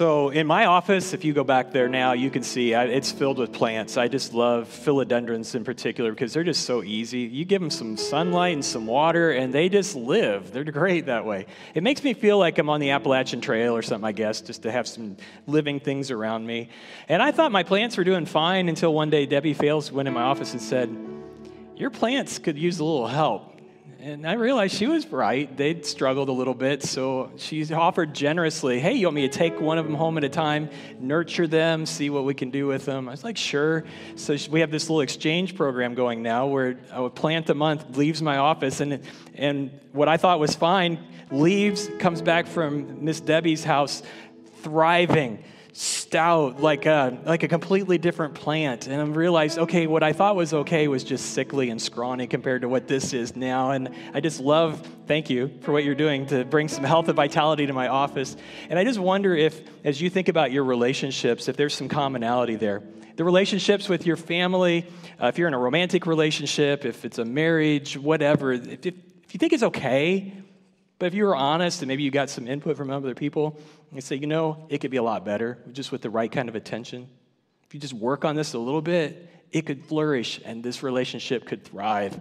So, in my office, if you go back there now, you can see I, it's filled with plants. I just love philodendrons in particular because they're just so easy. You give them some sunlight and some water, and they just live. They're great that way. It makes me feel like I'm on the Appalachian Trail or something, I guess, just to have some living things around me. And I thought my plants were doing fine until one day Debbie Fails went in my office and said, Your plants could use a little help. And I realized she was right. They'd struggled a little bit, so she offered generously, Hey, you want me to take one of them home at a time, nurture them, see what we can do with them? I was like, Sure. So we have this little exchange program going now where a plant a month leaves my office, and, and what I thought was fine leaves, comes back from Miss Debbie's house thriving stout, like a, like a completely different plant. And I realized, okay, what I thought was okay was just sickly and scrawny compared to what this is now. And I just love, thank you for what you're doing to bring some health and vitality to my office. And I just wonder if, as you think about your relationships, if there's some commonality there. The relationships with your family, uh, if you're in a romantic relationship, if it's a marriage, whatever, if, if, if you think it's okay, but if you were honest and maybe you got some input from other people, you say, you know, it could be a lot better just with the right kind of attention. If you just work on this a little bit, it could flourish and this relationship could thrive.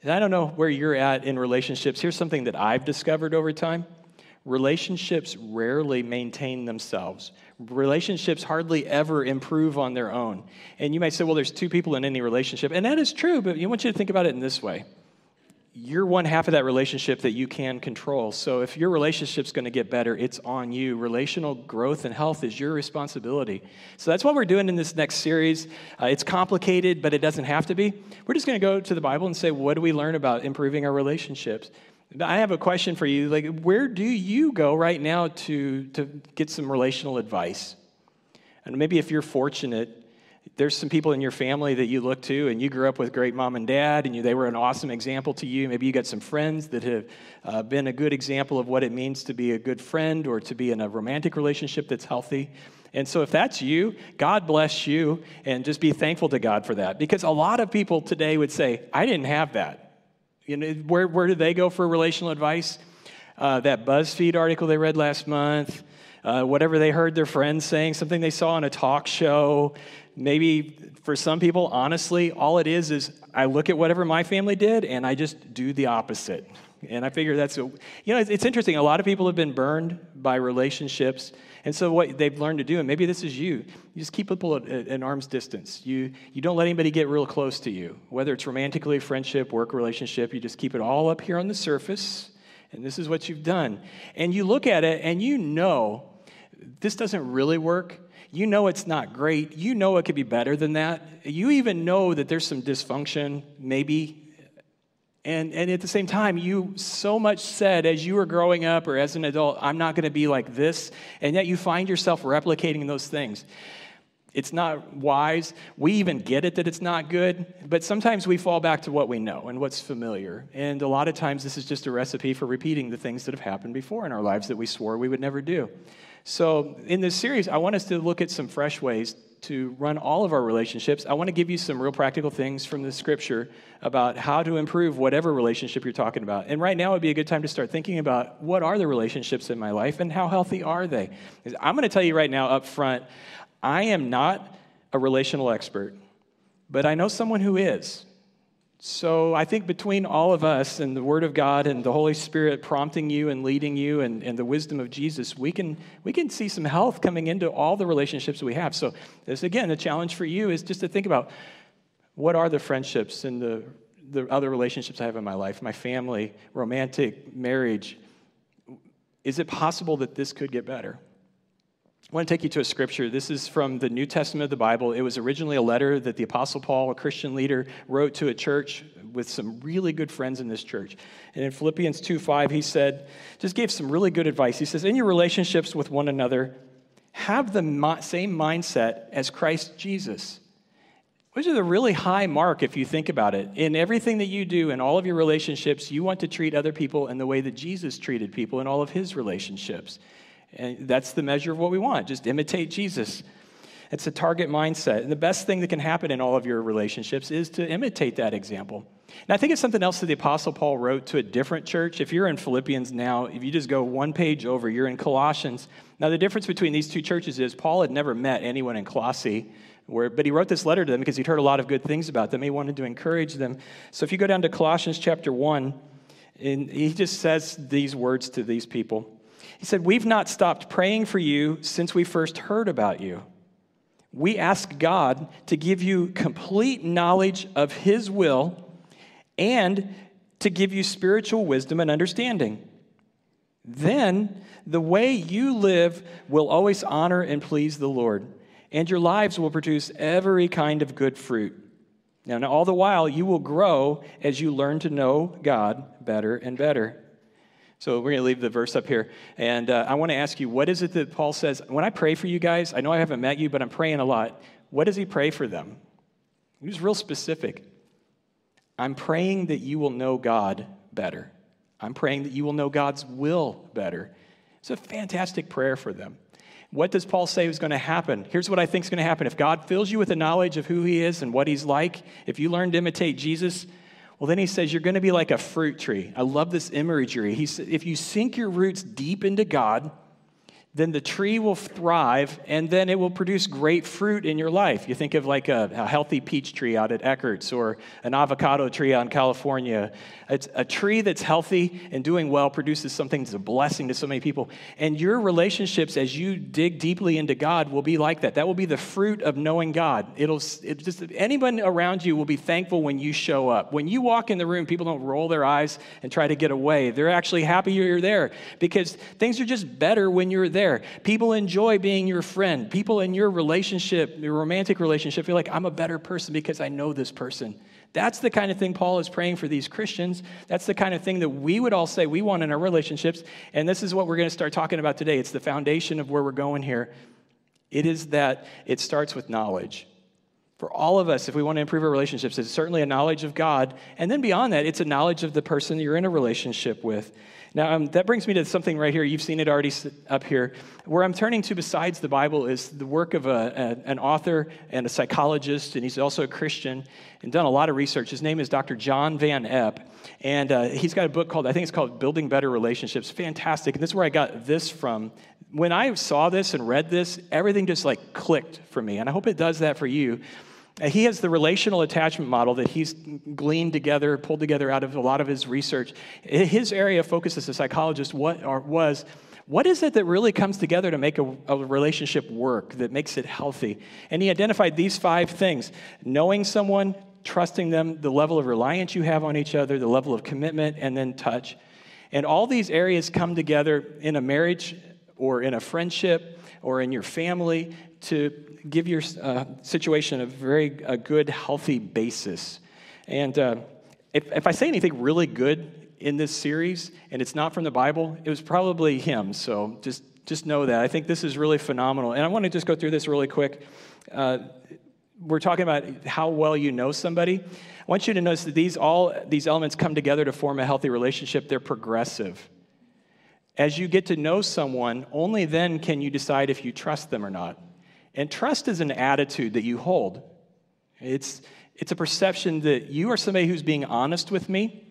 And I don't know where you're at in relationships. Here's something that I've discovered over time relationships rarely maintain themselves. Relationships hardly ever improve on their own. And you might say, well, there's two people in any relationship. And that is true, but I want you to think about it in this way you're one half of that relationship that you can control. So if your relationship's going to get better, it's on you. Relational growth and health is your responsibility. So that's what we're doing in this next series. Uh, it's complicated, but it doesn't have to be. We're just going to go to the Bible and say, what do we learn about improving our relationships? I have a question for you. Like, where do you go right now to, to get some relational advice? And maybe if you're fortunate, there's some people in your family that you look to and you grew up with great mom and dad and you, they were an awesome example to you. Maybe you got some friends that have uh, been a good example of what it means to be a good friend or to be in a romantic relationship that's healthy. And so if that's you god bless you and just be thankful to god for that. Because a lot of people today would say i didn't have that. You know where, where did they go for relational advice? Uh, that buzzfeed article they read last month uh, whatever they heard their friends saying, something they saw on a talk show. Maybe for some people, honestly, all it is is I look at whatever my family did and I just do the opposite. And I figure that's, a, you know, it's, interesting. A lot of people have been burned by relationships. And so what they've learned to do, and maybe this is you, you just keep people at, at an arm's distance. You, you don't let anybody get real close to you. Whether it's romantically, friendship, work relationship, you just keep it all up here on the surface. And this is what you've done. And you look at it and you know this doesn't really work. You know it's not great. You know it could be better than that. You even know that there's some dysfunction, maybe. And, and at the same time, you so much said as you were growing up or as an adult, I'm not going to be like this. And yet you find yourself replicating those things. It's not wise. We even get it that it's not good, but sometimes we fall back to what we know and what's familiar. And a lot of times, this is just a recipe for repeating the things that have happened before in our lives that we swore we would never do. So, in this series, I want us to look at some fresh ways to run all of our relationships. I want to give you some real practical things from the scripture about how to improve whatever relationship you're talking about. And right now would be a good time to start thinking about what are the relationships in my life and how healthy are they? I'm going to tell you right now up front, I am not a relational expert, but I know someone who is. So I think between all of us and the Word of God and the Holy Spirit prompting you and leading you and, and the wisdom of Jesus, we can, we can see some health coming into all the relationships we have. So this, again, the challenge for you is just to think about what are the friendships and the, the other relationships I have in my life, my family, romantic, marriage. Is it possible that this could get better? I want to take you to a scripture. This is from the New Testament of the Bible. It was originally a letter that the Apostle Paul, a Christian leader, wrote to a church with some really good friends in this church. And in Philippians 2 5, he said, just gave some really good advice. He says, In your relationships with one another, have the same mindset as Christ Jesus. Which is a really high mark if you think about it. In everything that you do, in all of your relationships, you want to treat other people in the way that Jesus treated people in all of his relationships. And that's the measure of what we want. Just imitate Jesus. It's a target mindset. And the best thing that can happen in all of your relationships is to imitate that example. And I think it's something else that the Apostle Paul wrote to a different church. If you're in Philippians now, if you just go one page over, you're in Colossians. Now, the difference between these two churches is Paul had never met anyone in Colossae, where, but he wrote this letter to them because he'd heard a lot of good things about them. He wanted to encourage them. So if you go down to Colossians chapter 1, and he just says these words to these people. He said, We've not stopped praying for you since we first heard about you. We ask God to give you complete knowledge of His will and to give you spiritual wisdom and understanding. Then the way you live will always honor and please the Lord, and your lives will produce every kind of good fruit. And all the while, you will grow as you learn to know God better and better. So we're going to leave the verse up here. And uh, I want to ask you, what is it that Paul says? When I pray for you guys, I know I haven't met you, but I'm praying a lot. What does he pray for them? He was real specific. I'm praying that you will know God better. I'm praying that you will know God's will better. It's a fantastic prayer for them. What does Paul say is going to happen? Here's what I think is going to happen. If God fills you with the knowledge of who he is and what he's like, if you learn to imitate Jesus, well, then he says you're going to be like a fruit tree. I love this imagery. He said, if you sink your roots deep into God, then the tree will thrive and then it will produce great fruit in your life. You think of like a, a, healthy peach tree out at Eckert's or an avocado tree out in California. It's a tree that's healthy and doing well produces something that's a blessing to so many people. And your relationships, as you dig deeply into God, will be like that. That will be the fruit of knowing God. It'll it just anyone around you will be thankful when you show up. When you walk in the room, people don't roll their eyes and try to get away. They're actually happy you're there because things are just better when you're there there. People enjoy being your friend. People in your relationship, your romantic relationship, feel like, I'm a better person because I know this person. That's the kind of thing Paul is praying for these Christians. That's the kind of thing that we would all say we want in our relationships. And this is what we're going to start talking about today. It's the foundation of where we're going here. It is that it starts with knowledge. For all of us, if we want to improve our relationships, it's certainly a knowledge of God. And then beyond that, it's a knowledge of the person you're in a relationship with. Now, um, that brings me to something right here. You've seen it already up here. Where I'm turning to besides the Bible is the work of a, a, an author and a psychologist, and he's also a Christian and done a lot of research. His name is Dr. John Van Epp, and uh, he's got a book called, I think it's called Building Better Relationships. Fantastic. And this is where I got this from. When I saw this and read this, everything just like clicked for me, and I hope it does that for you. He has the relational attachment model that he's gleaned together, pulled together out of a lot of his research. His area of focus as a psychologist what, was what is it that really comes together to make a, a, relationship work, that makes it healthy? And he identified these five things knowing someone, trusting them, the level of reliance you have on each other, the level of commitment, and then touch. And all these areas come together in a marriage or in a friendship or in your family to give your uh, situation a very a good, healthy basis. And uh, if, if I say anything really good in this series and it's not from the Bible, it was probably him. So just, just know that. I think this is really phenomenal. And I want to just go through this really quick. Uh, we're talking about how well you know somebody. I want you to notice that these all these elements come together to form a healthy relationship. They're progressive. As you get to know someone, only then can you decide if you trust them or not. And trust is an attitude that you hold. It's, it's a perception that you are somebody who's being honest with me.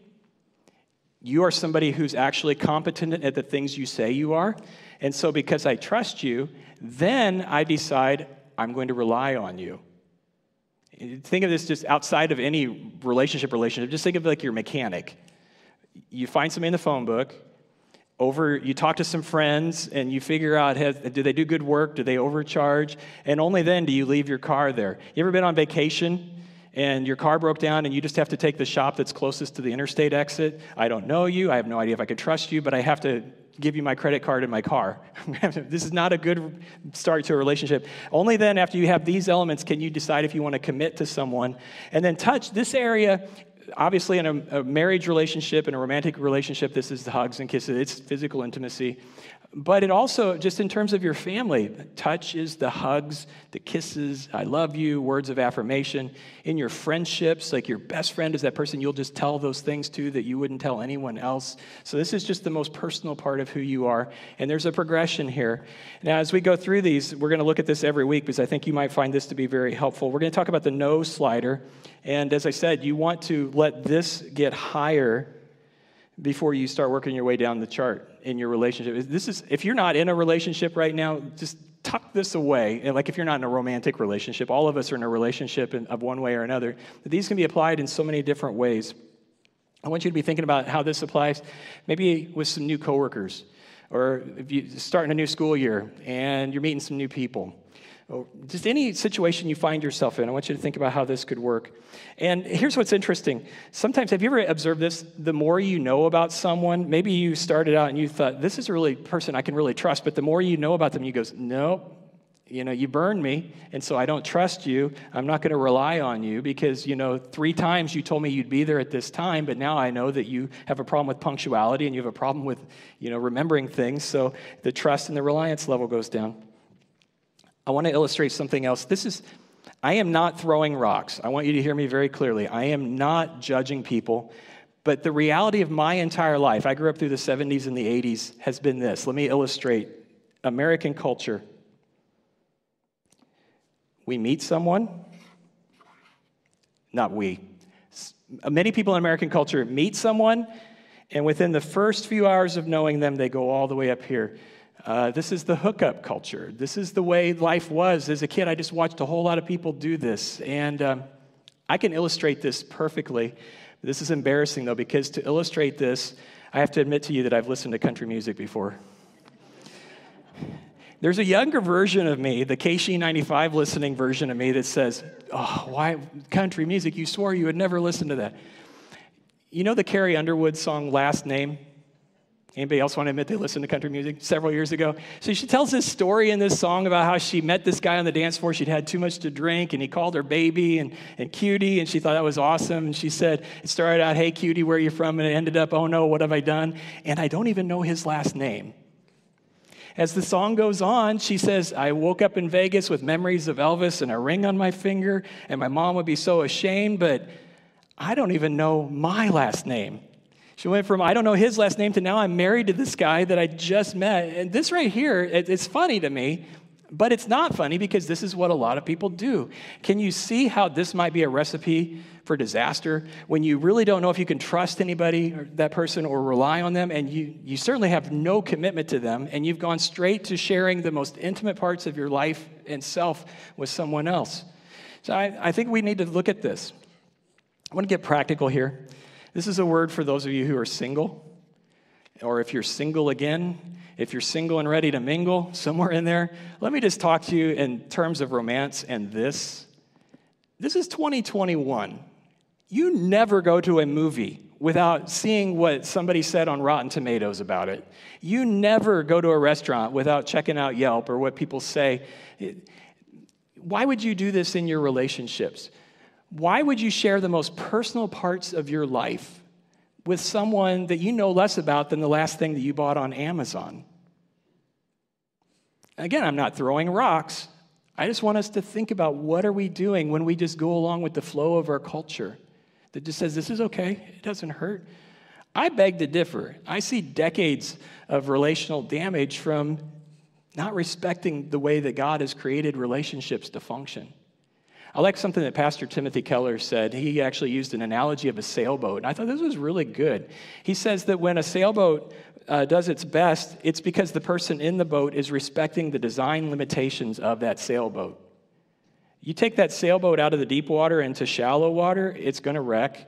You are somebody who's actually competent at the things you say you are. And so, because I trust you, then I decide I'm going to rely on you. Think of this just outside of any relationship relationship. Just think of like your mechanic. You find somebody in the phone book, over you talk to some friends and you figure out do they do good work? Do they overcharge? And only then do you leave your car there. You ever been on vacation and your car broke down and you just have to take the shop that's closest to the interstate exit? I don't know you. I have no idea if i could trust you but i have to give you my credit card and my car. This is not a good start to a relationship. Only then after you have these elements can you decide if you want to commit to someone. And then touch this area obviously, in a, a marriage relationship, in a romantic relationship, this is the hugs and kisses, it's physical intimacy. But it also, just in terms of your family, touch is the hugs, the kisses, I love you, words of affirmation. In your friendships, like your best friend is that person you'll just tell those things to that you wouldn't tell anyone else. So this is just the most personal part of who you are. And there's a progression here. Now, as we go through these, we're going to look at this every week because I think you might find this to be very helpful. We're going to talk about the know slider. And as I said, you want to let this get higher before you start working your way down the chart in your relationship. This is if you're not in a relationship right now, just tuck this away. Like if you're not in a romantic relationship, all of us are in a relationship of one way or another. These can be applied in so many different ways. I want you to be thinking about how this applies maybe with some new coworkers or if you're starting a new school year and you're meeting some new people Oh, just any situation you find yourself in, I want you to think about how this could work. And here's what's interesting. Sometimes, have you ever observed this? The more you know about someone, maybe you started out and you thought, this is a really person I can really trust, but the more you know about them, you go, no, you know, you burned me, and so I don't trust you. I'm not going to rely on you because, you know, three times you told me you'd be there at this time, but now I know that you have a problem with punctuality and you have a problem with, you know, remembering things. So the trust and the reliance level goes down. I want to illustrate something else. This is, I am not throwing rocks. I want you to hear me very clearly. I am not judging people. But the reality of my entire life, I grew up through the 70s and the 80s, has been this. Let me illustrate American culture. We meet someone, not we. Many people in American culture meet someone, and within the first few hours of knowing them, they go all the way up here. Uh, this is the hookup culture. This is the way life was. As a kid, I just watched a whole lot of people do this. And um, I can illustrate this perfectly. This is embarrassing, though, because to illustrate this, I have to admit to you that I've listened to country music before. There's a younger version of me, the KC95 listening version of me, that says, Oh, why country music? You swore you would never listen to that. You know the Carrie Underwood song, Last Name? Anybody else want to admit they listened to country music several years ago? So she tells this story in this song about how she met this guy on the dance floor. She'd had too much to drink, and he called her baby and, and cutie, and she thought that was awesome. And she said, It started out, Hey, cutie, where are you from? And it ended up, Oh no, what have I done? And I don't even know his last name. As the song goes on, she says, I woke up in Vegas with memories of Elvis and a ring on my finger, and my mom would be so ashamed, but I don't even know my last name. She went from, I don't know his last name, to now I'm married to this guy that I just met. And this right here, it's funny to me, but it's not funny because this is what a lot of people do. Can you see how this might be a recipe for disaster when you really don't know if you can trust anybody or that person or rely on them and you, you certainly have no commitment to them and you've gone straight to sharing the most intimate parts of your life and self with someone else? So I, I think we need to look at this. I want to get practical here. This is a word for those of you who are single, or if you're single again, if you're single and ready to mingle, somewhere in there. Let me just talk to you in terms of romance and this. This is 2021. You never go to a movie without seeing what somebody said on Rotten Tomatoes about it. You never go to a restaurant without checking out Yelp or what people say. Why would you do this in your relationships? Why would you share the most personal parts of your life with someone that you know less about than the last thing that you bought on Amazon? Again, I'm not throwing rocks. I just want us to think about what are we doing when we just go along with the flow of our culture that just says this is okay, it doesn't hurt. I beg to differ. I see decades of relational damage from not respecting the way that God has created relationships to function. I like something that Pastor Timothy Keller said. He actually used an analogy of a sailboat, and I thought this was really good. He says that when a sailboat uh, does its best, it's because the person in the boat is respecting the design limitations of that sailboat. You take that sailboat out of the deep water into shallow water, it's going to wreck.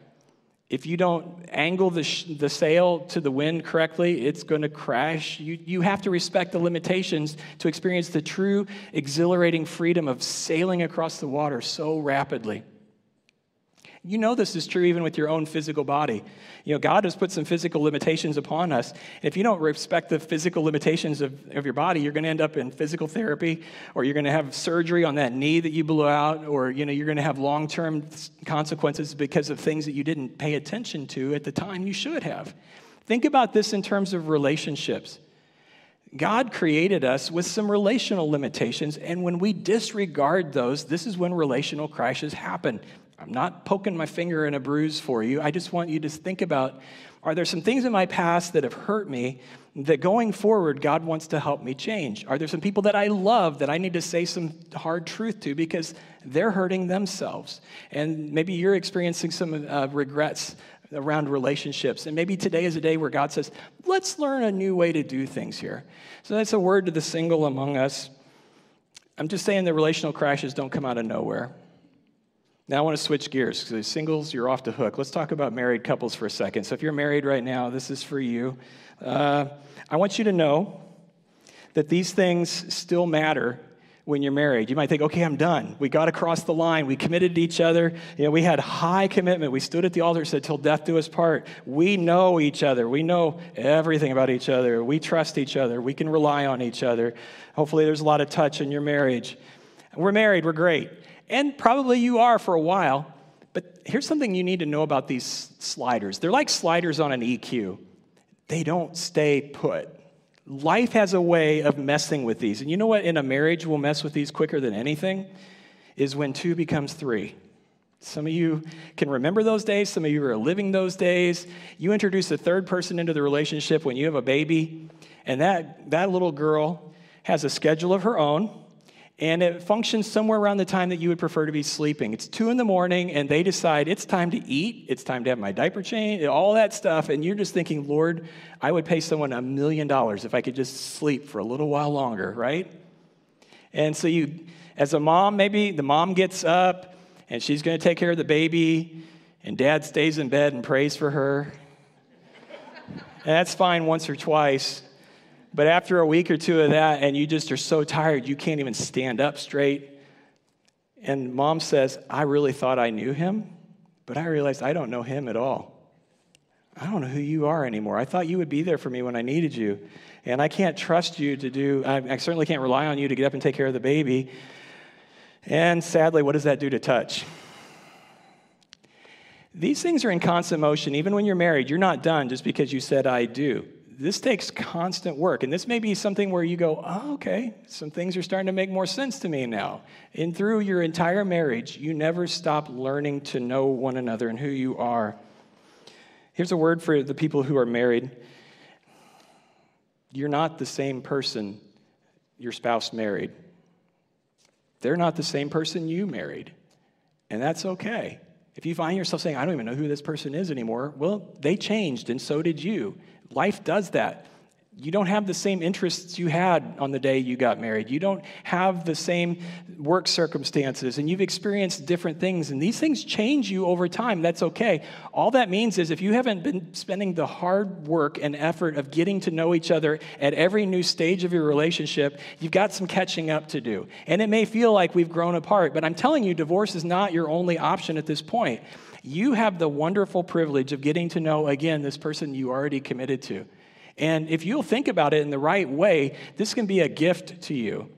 If you don't angle the, sh- the sail to the wind correctly, it's going to crash. You, you have to respect the limitations to experience the true, exhilarating freedom of sailing across the water so rapidly. You know this is true even with your own physical body. You know, God has put some physical limitations upon us. If you don't respect the physical limitations of, of your body, you're going to end up in physical therapy, or you're going to have surgery on that knee that you blew out, or you know, you're going to have long-term consequences because of things that you didn't pay attention to at the time you should have. Think about this in terms of relationships. God created us with some relational limitations, and when we disregard those, this is when relational crashes happen. I'm not poking my finger in a bruise for you. I just want you to think about are there some things in my past that have hurt me that going forward, God wants to help me change? Are there some people that I love that I need to say some hard truth to because they're hurting themselves? And maybe you're experiencing some uh, regrets around relationships. And maybe today is a day where God says, let's learn a new way to do things here. So that's a word to the single among us. I'm just saying the relational crashes don't come out of nowhere. Now I want to switch gears because singles, you're off the hook. Let's talk about married couples for a second. So if you're married right now, this is for you. Uh, I want you to know that these things still matter when you're married. You might think, okay, I'm done. We got across the line. We committed to each other. You know, we had high commitment. We stood at the altar and said, till death do us part. We know each other. We know everything about each other. We trust each other. We can rely on each other. Hopefully, there's a lot of touch in your marriage. We're married. We're great. And probably you are for a while. But here's something you need to know about these sliders they're like sliders on an EQ, they don't stay put. Life has a way of messing with these. And you know what in a marriage will mess with these quicker than anything? Is when two becomes three. Some of you can remember those days. Some of you are living those days. You introduce a third person into the relationship when you have a baby, and that, that little girl has a schedule of her own and it functions somewhere around the time that you would prefer to be sleeping. It's two in the morning, and they decide it's time to eat, it's time to have my diaper changed, all that stuff. And you're just thinking, Lord, I would pay someone a million dollars if I could just sleep for a little while longer, right? And so you, as a mom, maybe the mom gets up and she's going to take care of the baby, and dad stays in bed and prays for her. and that's fine once or twice. But after a week or two of that, and you just are so tired, you can't even stand up straight. And mom says, I really thought I knew him, but I realized I don't know him at all. I don't know who you are anymore. I thought you would be there for me when I needed you. And I can't trust you to do, I, I certainly can't rely on you to get up and take care of the baby. And sadly, what does that do to touch? These things are in constant motion. Even when you're married, you're not done just because you said, I do this takes constant work. And this may be something where you go, oh, okay, some things are starting to make more sense to me now. And through your entire marriage, you never stop learning to know one another and who you are. Here's a word for the people who are married you're not the same person your spouse married, they're not the same person you married. And that's okay. If you find yourself saying, I don't even know who this person is anymore, well, they changed and so did you. Life does that. You don't have the same interests you had on the day you got married. You don't have the same work circumstances, and you've experienced different things, and these things change you over time. That's okay. All that means is if you haven't been spending the hard work and effort of getting to know each other at every new stage of your relationship, you've got some catching up to do. And it may feel like we've grown apart, but I'm telling you, divorce is not your only option at this point you have the wonderful privilege of getting to know, again, this person you already committed to. And if you'll think about it in the right way, this can be a gift to you.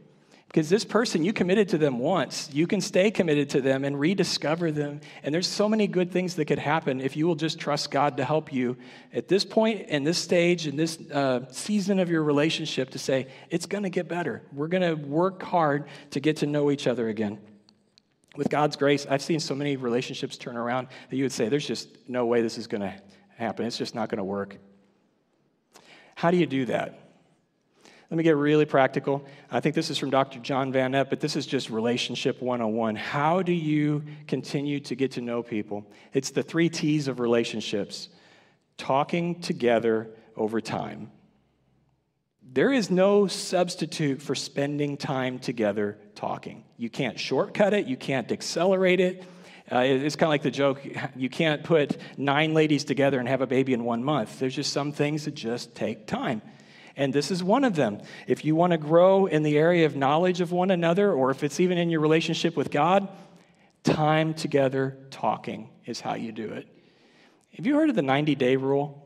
Because this person, you committed to them once. You can stay committed to them and rediscover them. And there's so many good things that could happen if you will just trust God to help you at this point, in this stage, in this uh, season of your relationship to say, it's going to get better. We're going to work hard to get to know each other again with God's grace, I've seen so many relationships turn around that you would say, there's just no way this is going to happen. It's just not going to work. How do you do that? Let me get really practical. I think this is from Dr. John Van Epp, but this is just relationship 101. How do you continue to get to know people? It's the three T's of relationships talking together over time. There is no substitute for spending time together talking. You can't shortcut it, you can't accelerate it. Uh, it's kind of like the joke you can't put nine ladies together and have a baby in one month. There's just some things that just take time. And this is one of them. If you want to grow in the area of knowledge of one another, or if it's even in your relationship with God, Time together talking is how you do it. Have you heard of the 90 day rule?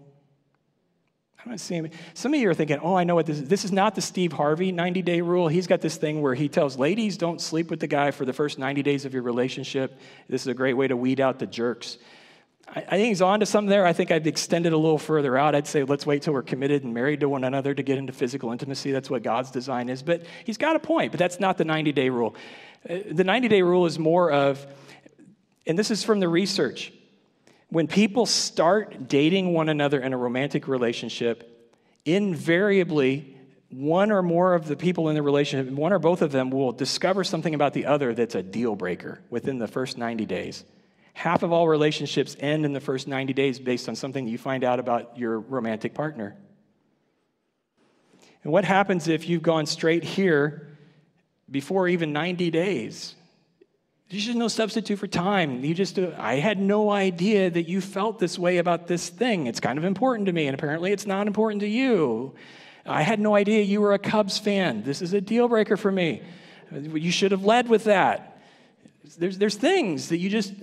I don't see him. Some of you are thinking, oh, I know what this is. This is not the Steve Harvey 90 day rule. He's got this thing where he tells ladies, don't sleep with the guy for the first 90 days of your relationship. This is a great way to weed out the jerks. I, think he's on to something there. I think I'd extend it a little further out. I'd say, let's wait till we're committed and married to one another to get into physical intimacy. That's what God's design is. But he's got a point, but that's not the 90 day rule. Uh, the 90 day rule is more of, and this is from the research when people start dating one another in a romantic relationship, invariably, one or more of the people in the relationship, one or both of them, will discover something about the other that's a deal breaker within the first 90 days. Half of all relationships end in the first 90 days based on something you find out about your romantic partner. And what happens if you've gone straight here before even 90 days? There's just no substitute for time. You just, I had no idea that you felt this way about this thing. It's kind of important to me, and apparently it's not important to you. I had no idea you were a Cubs fan. This is a deal breaker for me. You should have led with that. There's, there's things that you just,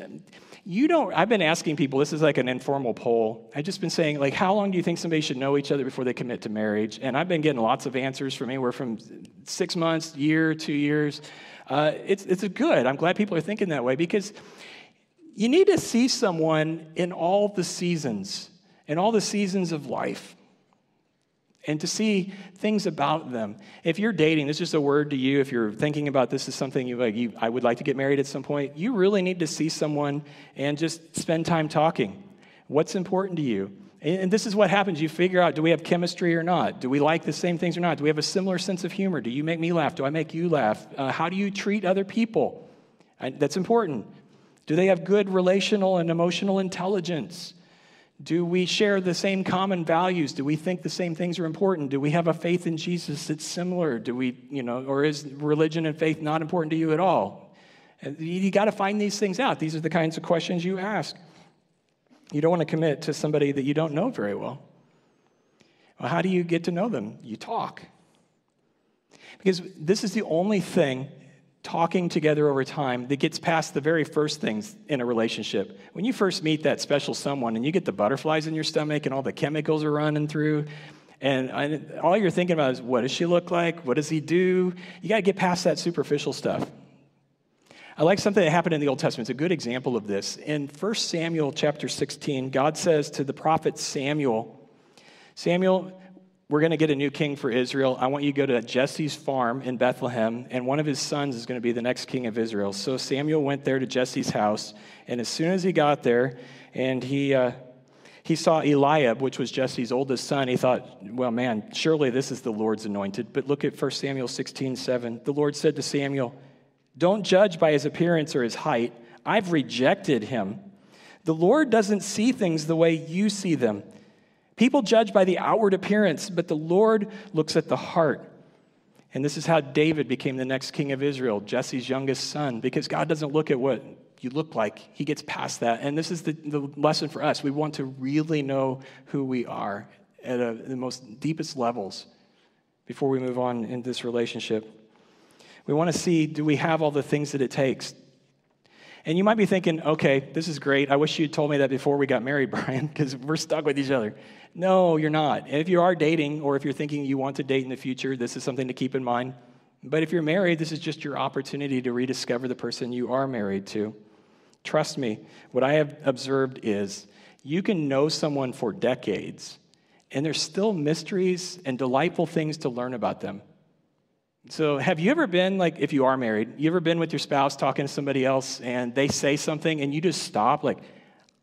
you don't, I've been asking people, this is like an informal poll. I've just been saying, like, how long do you think somebody should know each other before they commit to marriage? And I've been getting lots of answers from anywhere from six months, year, two years. Uh, it's, it's good. I'm glad people are thinking that way because you need to see someone in all the seasons, in all the seasons of life, and to see things about them. If you're dating, this is a word to you. If you're thinking about this as something you like, you, I would like to get married at some point, you really need to see someone and just spend time talking. What's important to you? And this is what happens. You figure out do we have chemistry or not? Do we like the same things or not? Do we have a similar sense of humor? Do you make me laugh? Do I make you laugh? Uh, how do you treat other people? That's important. Do they have good relational and emotional intelligence? Do we share the same common values? Do we think the same things are important? Do we have a faith in Jesus that's similar? Do we, you know, or is religion and faith not important to you at all? You, got to find these things out. These are the kinds of questions you ask. You don't want to commit to somebody that you don't know very well. Well, how do you get to know them? You talk. Because this is the only thing, talking together over time, that gets past the very first things in a relationship. When you first meet that special someone and you get the butterflies in your stomach and all the chemicals are running through, and all you're thinking about is what does she look like? What does he do? You got to get past that superficial stuff. I like something that happened in the Old Testament. It's a good example of this. In 1 Samuel chapter 16, God says to the prophet Samuel, Samuel, we're going to get a new king for Israel. I want you to go to Jesse's farm in Bethlehem, and one of his sons is going to be the next king of Israel. So Samuel went there to Jesse's house, and as soon as he got there, and he, uh, he saw Eliab, which was Jesse's oldest son, he thought, well, man, surely this is the Lord's anointed. But look at 1 Samuel 16, 7. The Lord said to Samuel, don't judge by his appearance or his height. I've rejected him. The Lord doesn't see things the way you see them. People judge by the outward appearance, but the Lord looks at the heart. And this is how David became the next king of Israel, Jesse's youngest son, because God doesn't look at what you look like. He gets past that. And this is the, the lesson for us. We want to really know who we are at a, the most deepest levels before we move on in this relationship. We want to see do we have all the things that it takes? And you might be thinking, okay, this is great. I wish you'd told me that before we got married, Brian, because we're stuck with each other. No, you're not. If you are dating, or if you're thinking you want to date in the future, this is something to keep in mind. But if you're married, this is just your opportunity to rediscover the person you are married to. Trust me, what I have observed is you can know someone for decades, and there's still mysteries and delightful things to learn about them. So, have you ever been, like, if you are married, you ever been with your spouse talking to somebody else and they say something and you just stop? Like,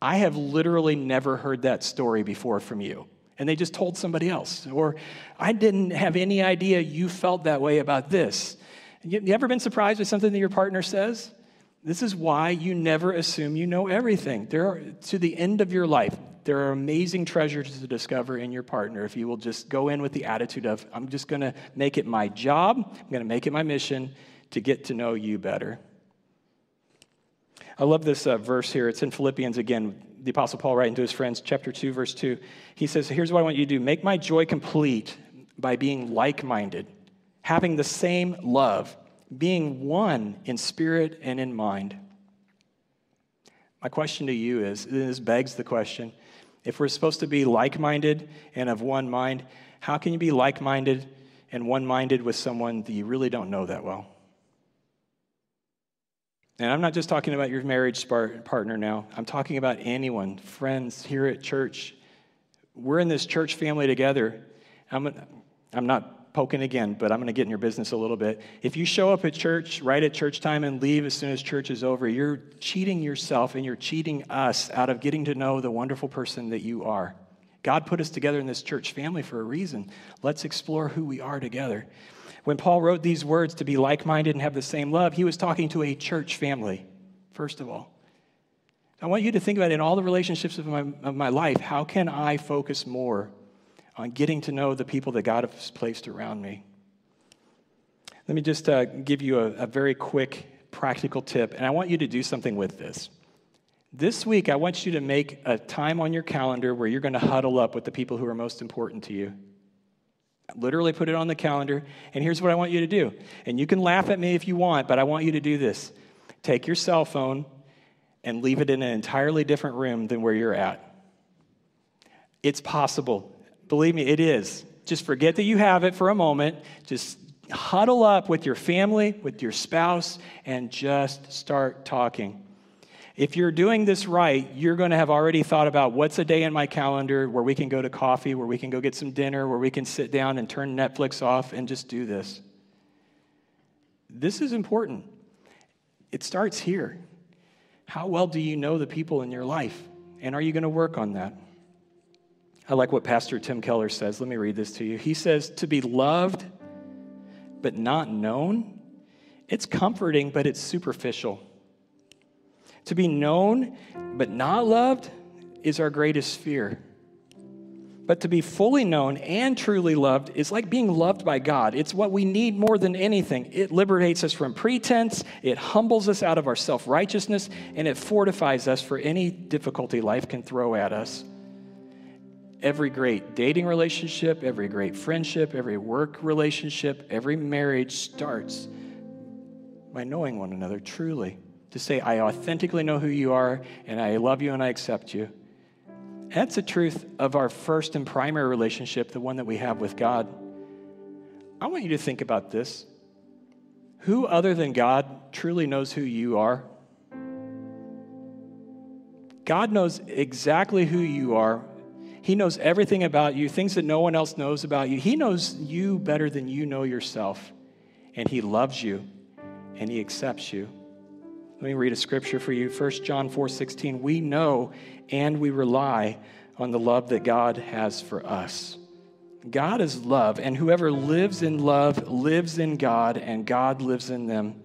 I have literally never heard that story before from you. And they just told somebody else. Or, I didn't have any idea you felt that way about this. You, ever been surprised by something that your partner says? This is why you never assume you know everything. There are, to the end of your life, there are amazing treasures to discover in your partner if you will just go in with the attitude of, I'm just going to make it my job, I'm going to make it my mission to get to know you better. I love this uh, verse here. It's in Philippians again. The Apostle Paul writing to his friends, chapter 2, verse 2. He says, Here's what I want you to do make my joy complete by being like minded, having the same love, being one in spirit and in mind. My question to you is this begs the question if we're supposed to be like minded and of one mind, how can you be like minded and one minded with someone that you really don't know that well? And I'm not just talking about your marriage partner now, I'm talking about anyone, friends here at church. We're in this church family together. I'm, I'm not poking again, but I'm going to get in your business a little bit. If you show up at church right at church time and leave as soon as church is over, you're cheating yourself and you're cheating us out of getting to know the wonderful person that you are. God put us together in this church family for a reason. Let's explore who we are together. When Paul wrote these words to be like minded and have the same love, he was talking to a church family, first of all. I want you to think about in all the relationships of my, of my life, how can I focus more on getting to know the people that God has placed around me? Let me just uh, give you a, a very quick practical tip, and I want you to do something with this. This week, I want you to make a time on your calendar where you're going to huddle up with the people who are most important to you. Literally put it on the calendar. And here's what I want you to do. And you can laugh at me if you want, but I want you to do this. Take your cell phone and leave it in an entirely different room than where you're at. It's possible. Believe me, it is. Just forget that you have it for a moment. Just huddle up with your family, with your spouse, and just start talking. If you're doing this right, you're going to have already thought about what's a day in my calendar where we can go to coffee, where we can go get some dinner, where we can sit down and turn Netflix off and just do this. This is important. It starts here. How well do you know the people in your life? And are you going to work on that? I like what Pastor Tim Keller says. Let me read this to you. He says, To be loved but not known, it's comforting, but it's superficial. To be known but not loved is our greatest fear. But to be fully known and truly loved is like being loved by God. It's what we need more than anything. It liberates us from pretense, it humbles us out of our self righteousness, and it fortifies us for any difficulty life can throw at us. Every great dating relationship, every great friendship, every work relationship, every marriage starts by knowing one another truly to say, I authentically know who you are, and I love you and I accept you. That's the truth of our first and primary relationship, the one that we have with God. I want you to think about this. Who other than God truly knows who you are? God knows exactly who you are. He knows everything about you, things that no one else knows about you. He knows you better than you know yourself. And He loves you and He accepts you. Let me read a scripture for you. 1 John 4 16. We know and we rely on the love that God has for us. God is love, and whoever lives in love lives in God, and God lives in them.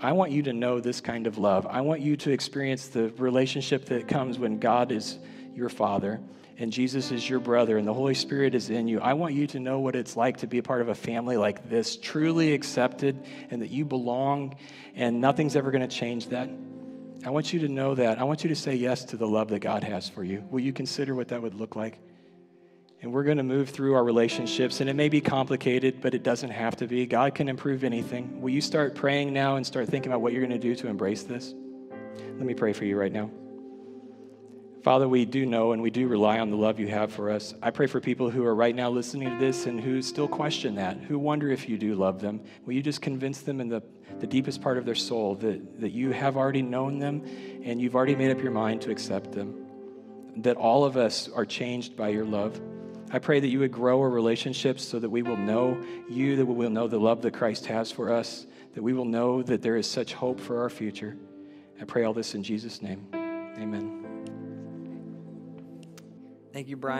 I want you to know this kind of love. I want you to experience the relationship that comes when God is your Father and Jesus is your brother and the Holy Spirit is in you, I want you to know what it's like to be a part of a family like this, truly accepted and that you belong and nothing's ever going to change that. I want you to know that. I want you to say yes to the love that God has for you. Will you consider what that would look like? And we're going to move through our relationships, and it may be complicated, but it doesn't have to be. God can improve anything. Will you start praying now and start thinking about what you're going to do to embrace this? Let me pray for you right now. Father, we do know and we do rely on the love you have for us. I pray for people who are right now listening to this and who still question that, who wonder if you do love them. Will you just convince them in the, the deepest part of their soul that, that you have already known them and you've already made up your mind to accept them? That all of us are changed by your love. I pray that you would grow our relationships so that we will know you, that we will know the love that Christ has for us, that we will know that there is such hope for our future. I pray all this in Jesus' name. Amen. Thank you, Brian.